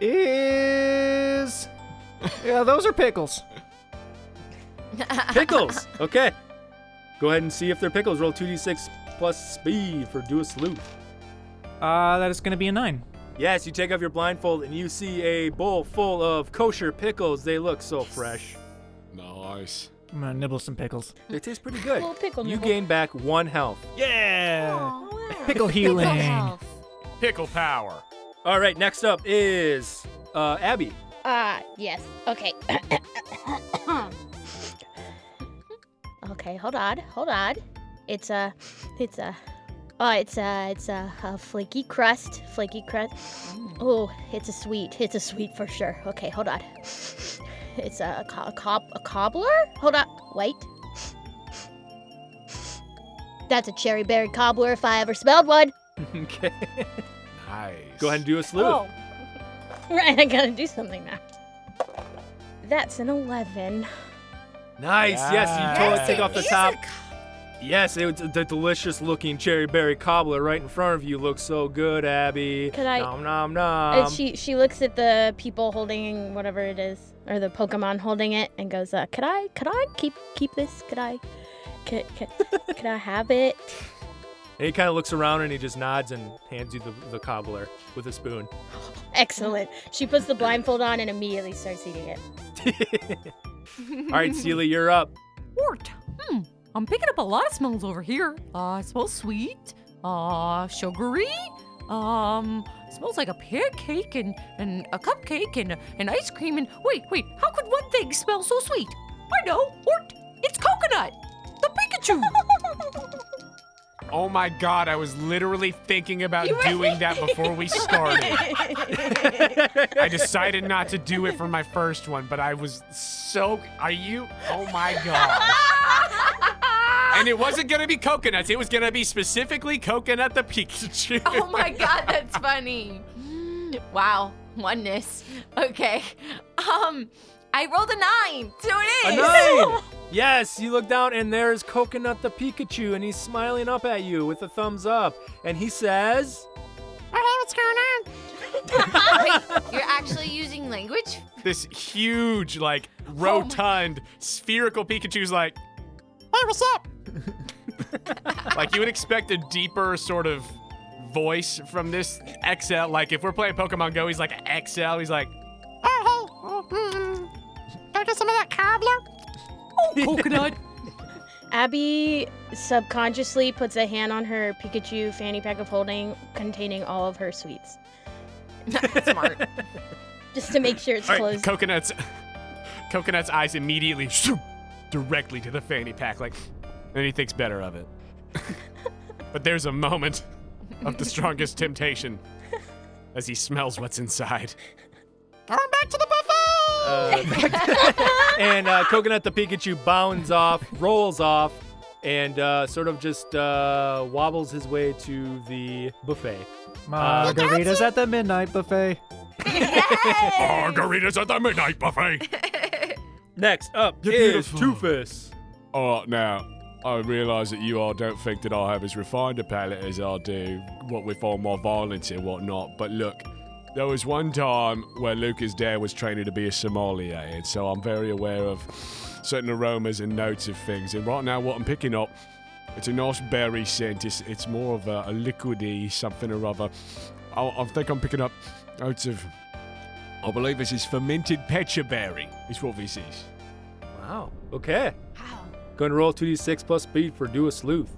is. Yeah, those are pickles. Pickles. Okay. Go ahead and see if they're pickles. Roll 2d6 plus speed for do a sleuth. Uh, that is gonna be a nine. Yes, you take off your blindfold and you see a bowl full of kosher pickles. They look so fresh. Nice. I'm gonna nibble some pickles. They taste pretty good. Little pickle You nibble. gain back one health. Yeah. Pickle healing. Pickle power. All right, next up is uh, Abby. Ah, yes. Okay. okay, hold on, hold on. It's a, it's a, oh, it's a, it's a, a flaky crust, flaky crust. Oh, it's a sweet. It's a sweet for sure. Okay, hold on. It's a, a, co- a, cob, a cobbler. Hold on, wait. That's a cherry berry cobbler if I ever smelled one. okay. Nice. Go ahead and do a sleuth. Oh. Right, I gotta do something now. That's an 11. Nice. Yes, you totally Yes, take off the top. Yes, it was the delicious looking cherry berry cobbler right in front of you. Looks so good, Abby. Could I- Nom nom And nom. she she looks at the people holding whatever it is, or the Pokemon holding it, and goes, uh, "Could I could I keep keep this? Could I could could, could I have it?" And he kind of looks around and he just nods and hands you the, the cobbler with a spoon. Excellent. She puts the blindfold on and immediately starts eating it. All right, Seely, you're up. Wart. Hmm. I'm picking up a lot of smells over here. Uh, it smells sweet. Uh, sugary. Um, smells like a pancake and, and a cupcake and, and ice cream and wait, wait, how could one thing smell so sweet? I know, Wart. It's coconut. The Pikachu. Oh my god, I was literally thinking about doing that before we started. I decided not to do it for my first one, but I was so. Are you? Oh my god. And it wasn't gonna be coconuts, it was gonna be specifically coconut the Pikachu. Oh my god, that's funny. Wow, oneness. Okay. Um, I rolled a nine, so it A nine! yes, you look down and there's Coconut the Pikachu and he's smiling up at you with a thumbs up. And he says, "Hey, what's going Wait, you're actually using language? This huge, like, rotund, spherical Pikachu's like, Hey, what's up? like you would expect a deeper sort of voice from this XL. Like if we're playing Pokemon Go, he's like XL. He's like, Oh, hey. Mm, Can I get some of that cobbler? Oh, coconut. Abby subconsciously puts a hand on her Pikachu fanny pack of holding containing all of her sweets, Smart. just to make sure it's all right, closed. Coconut's, Coconut's eyes immediately shoom, directly to the fanny pack, like, and he thinks better of it. but there's a moment of the strongest temptation as he smells what's inside. Going back to the buffet! Uh, and uh, Coconut the Pikachu bounds off, rolls off, and uh, sort of just uh, wobbles his way to the buffet. Margaritas at the midnight buffet. Margaritas at the midnight buffet. Next up You're is beautiful. Toofus. Oh, now, I realise that you all don't think that I have as refined a palate as I do, what with all my violence and whatnot, but look, there was one time where Lucas dad was training to be a sommelier, and so I'm very aware of certain aromas and notes of things, and right now what I'm picking up, it's a nice berry scent, it's, it's more of a, a liquidy something or other. I, I think I'm picking up notes of, I believe this is fermented pecha berry, is what this is. Wow. Okay. Wow. Going to roll 2d6 plus speed for do a sleuth.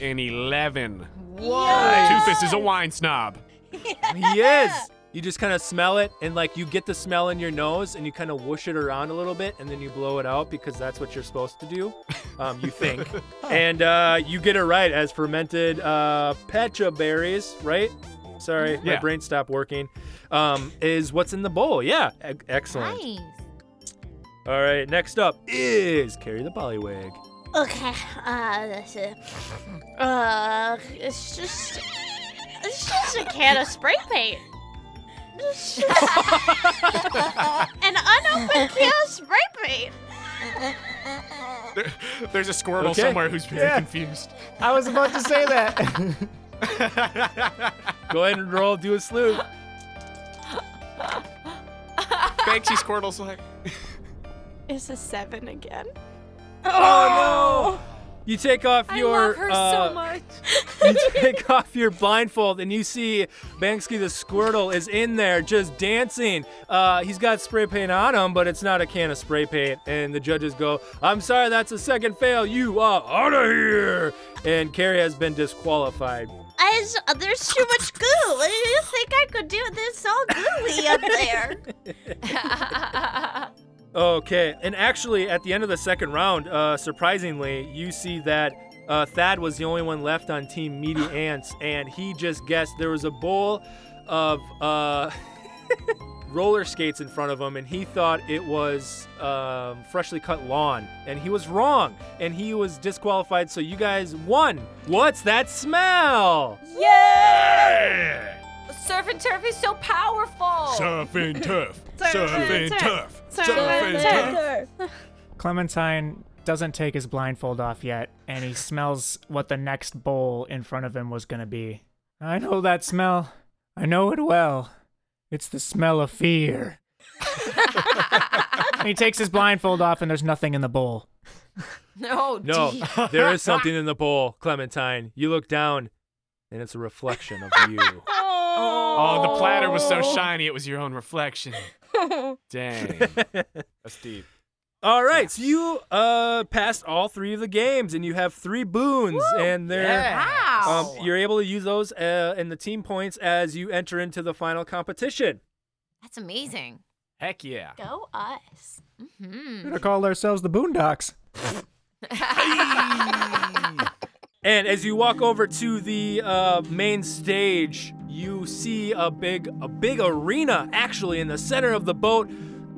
An 11. Whoa. Toofus is a wine snob. he is. You just kind of smell it, and like you get the smell in your nose, and you kind of whoosh it around a little bit, and then you blow it out because that's what you're supposed to do. Um, you think, and uh, you get it right as fermented uh, pecha berries, right? Sorry, my brain stopped working. Um, is what's in the bowl? Yeah, e- excellent. Nice. All right, next up is Carrie the Polywag. Okay, uh, this is, uh, it's just, it's just a can of spray paint. It's an unopened can of spray paint. There- there's a Squirtle Okay. somewhere who's very Yeah. confused. I was about to say that. Go ahead and roll. Do a sleuth. Banksy Squirtle's like, It's a seven again. Oh, no! Oh. You take off I your love her uh, so much. you take off your blindfold and you see Banksy the Squirtle is in there just dancing. Uh, he's got spray paint on him, but it's not a can of spray paint. And the judges go, I'm sorry, that's a second fail. You are out of here. And Carrie has been disqualified. I just, uh, there's too much goo. What do you think I could do? This all gooey up there. Okay, and actually, at the end of the second round, uh, surprisingly, you see that uh, Thad was the only one left on Team Meaty Ants, and he just guessed there was a bowl of uh, roller skates in front of him, and he thought it was um, freshly cut lawn, and he was wrong, and he was disqualified. So you guys won. What's that smell? Surf and turf is so powerful. Surf and turf. Surf Surf and and turf. turf. Surf Surf and and turf. Clementine doesn't take his blindfold off yet, and he smells what the next bowl in front of him was going to be. I know that smell. I know it well. It's the smell of fear. He takes his blindfold off, and there's nothing in the bowl. No, No, there is something in the bowl, Clementine. You look down, and it's a reflection of you. Oh, the platter was so shiny it was your own reflection. Dang. That's deep. All right, so you uh passed all three of the games, and you have three boons, and they're Wow. um, you're able to use those uh, in the team points as you enter into the final competition. That's amazing. Heck yeah. Go us. Hmm. Should have called ourselves the Boondocks. And as you walk over to the uh, main stage, you see a big a big arena actually in the center of the boat.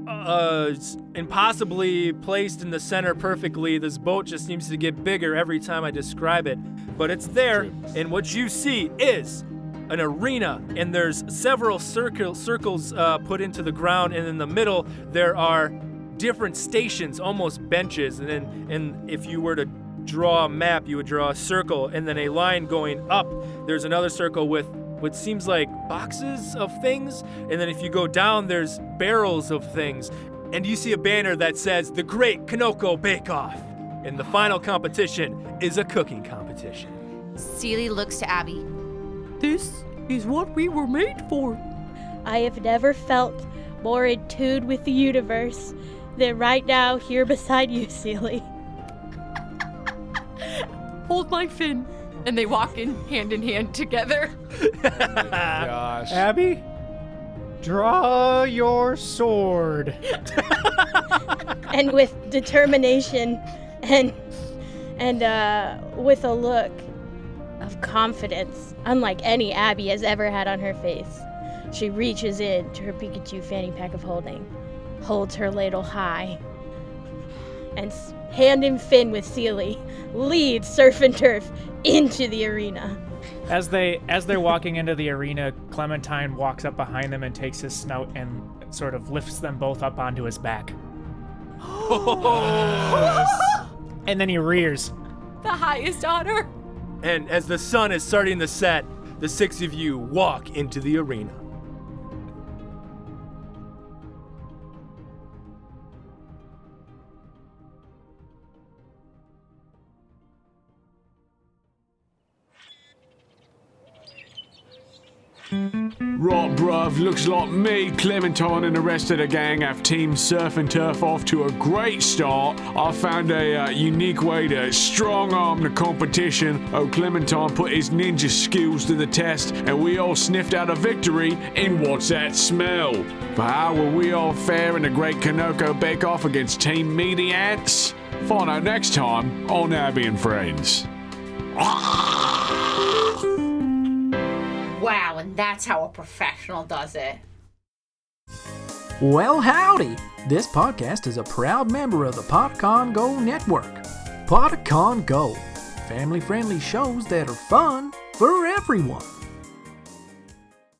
Uh, impossibly placed in the center perfectly. This boat just seems to get bigger every time I describe it, but it's there. And what you see is an arena, and there's several circle, circles uh, put into the ground, and in the middle there are different stations, almost benches. And then, and if you were to draw a map, you would draw a circle, and then a line going up. There's another circle with what seems like boxes of things, and then if you go down, there's barrels of things, and you see a banner that says "The Great Kanoko Bake Off." And the final competition is a cooking competition. Seely looks to Abby. This is what we were made for. I have never felt more in tune with the universe than right now here beside you, Seely. Hold my fin. And they walk in hand in hand together. Gosh. Abby, draw your sword. and with determination and and uh, with a look of confidence, unlike any Abby has ever had on her face, she reaches in to her Pikachu fanny pack of holding, holds her ladle high, and s- hand in fin with Seely, leads Surf and Turf into the arena. As they as they're walking into the arena, Clementine walks up behind them and takes his snout and sort of lifts them both up onto his back. and then he rears. The highest honor. And as the sun is starting to set, the six of you walk into the arena. Right, bruv, looks like me, Clementine, and the rest of the gang have Team Surf and Turf off to a great start. I found a uh, unique way to strong arm the competition. Oh, Clementine put his ninja skills to the test, and we all sniffed out a victory in What's That Smell? But how will we all fare in the Great Kanoko Bake Off against Team Meaty Ants? Find out next time on Abby and Friends. Wow, and that's how a professional does it. Well, howdy! This podcast is a proud member of the Podcon Go network. Podcon Go, family friendly shows that are fun for everyone.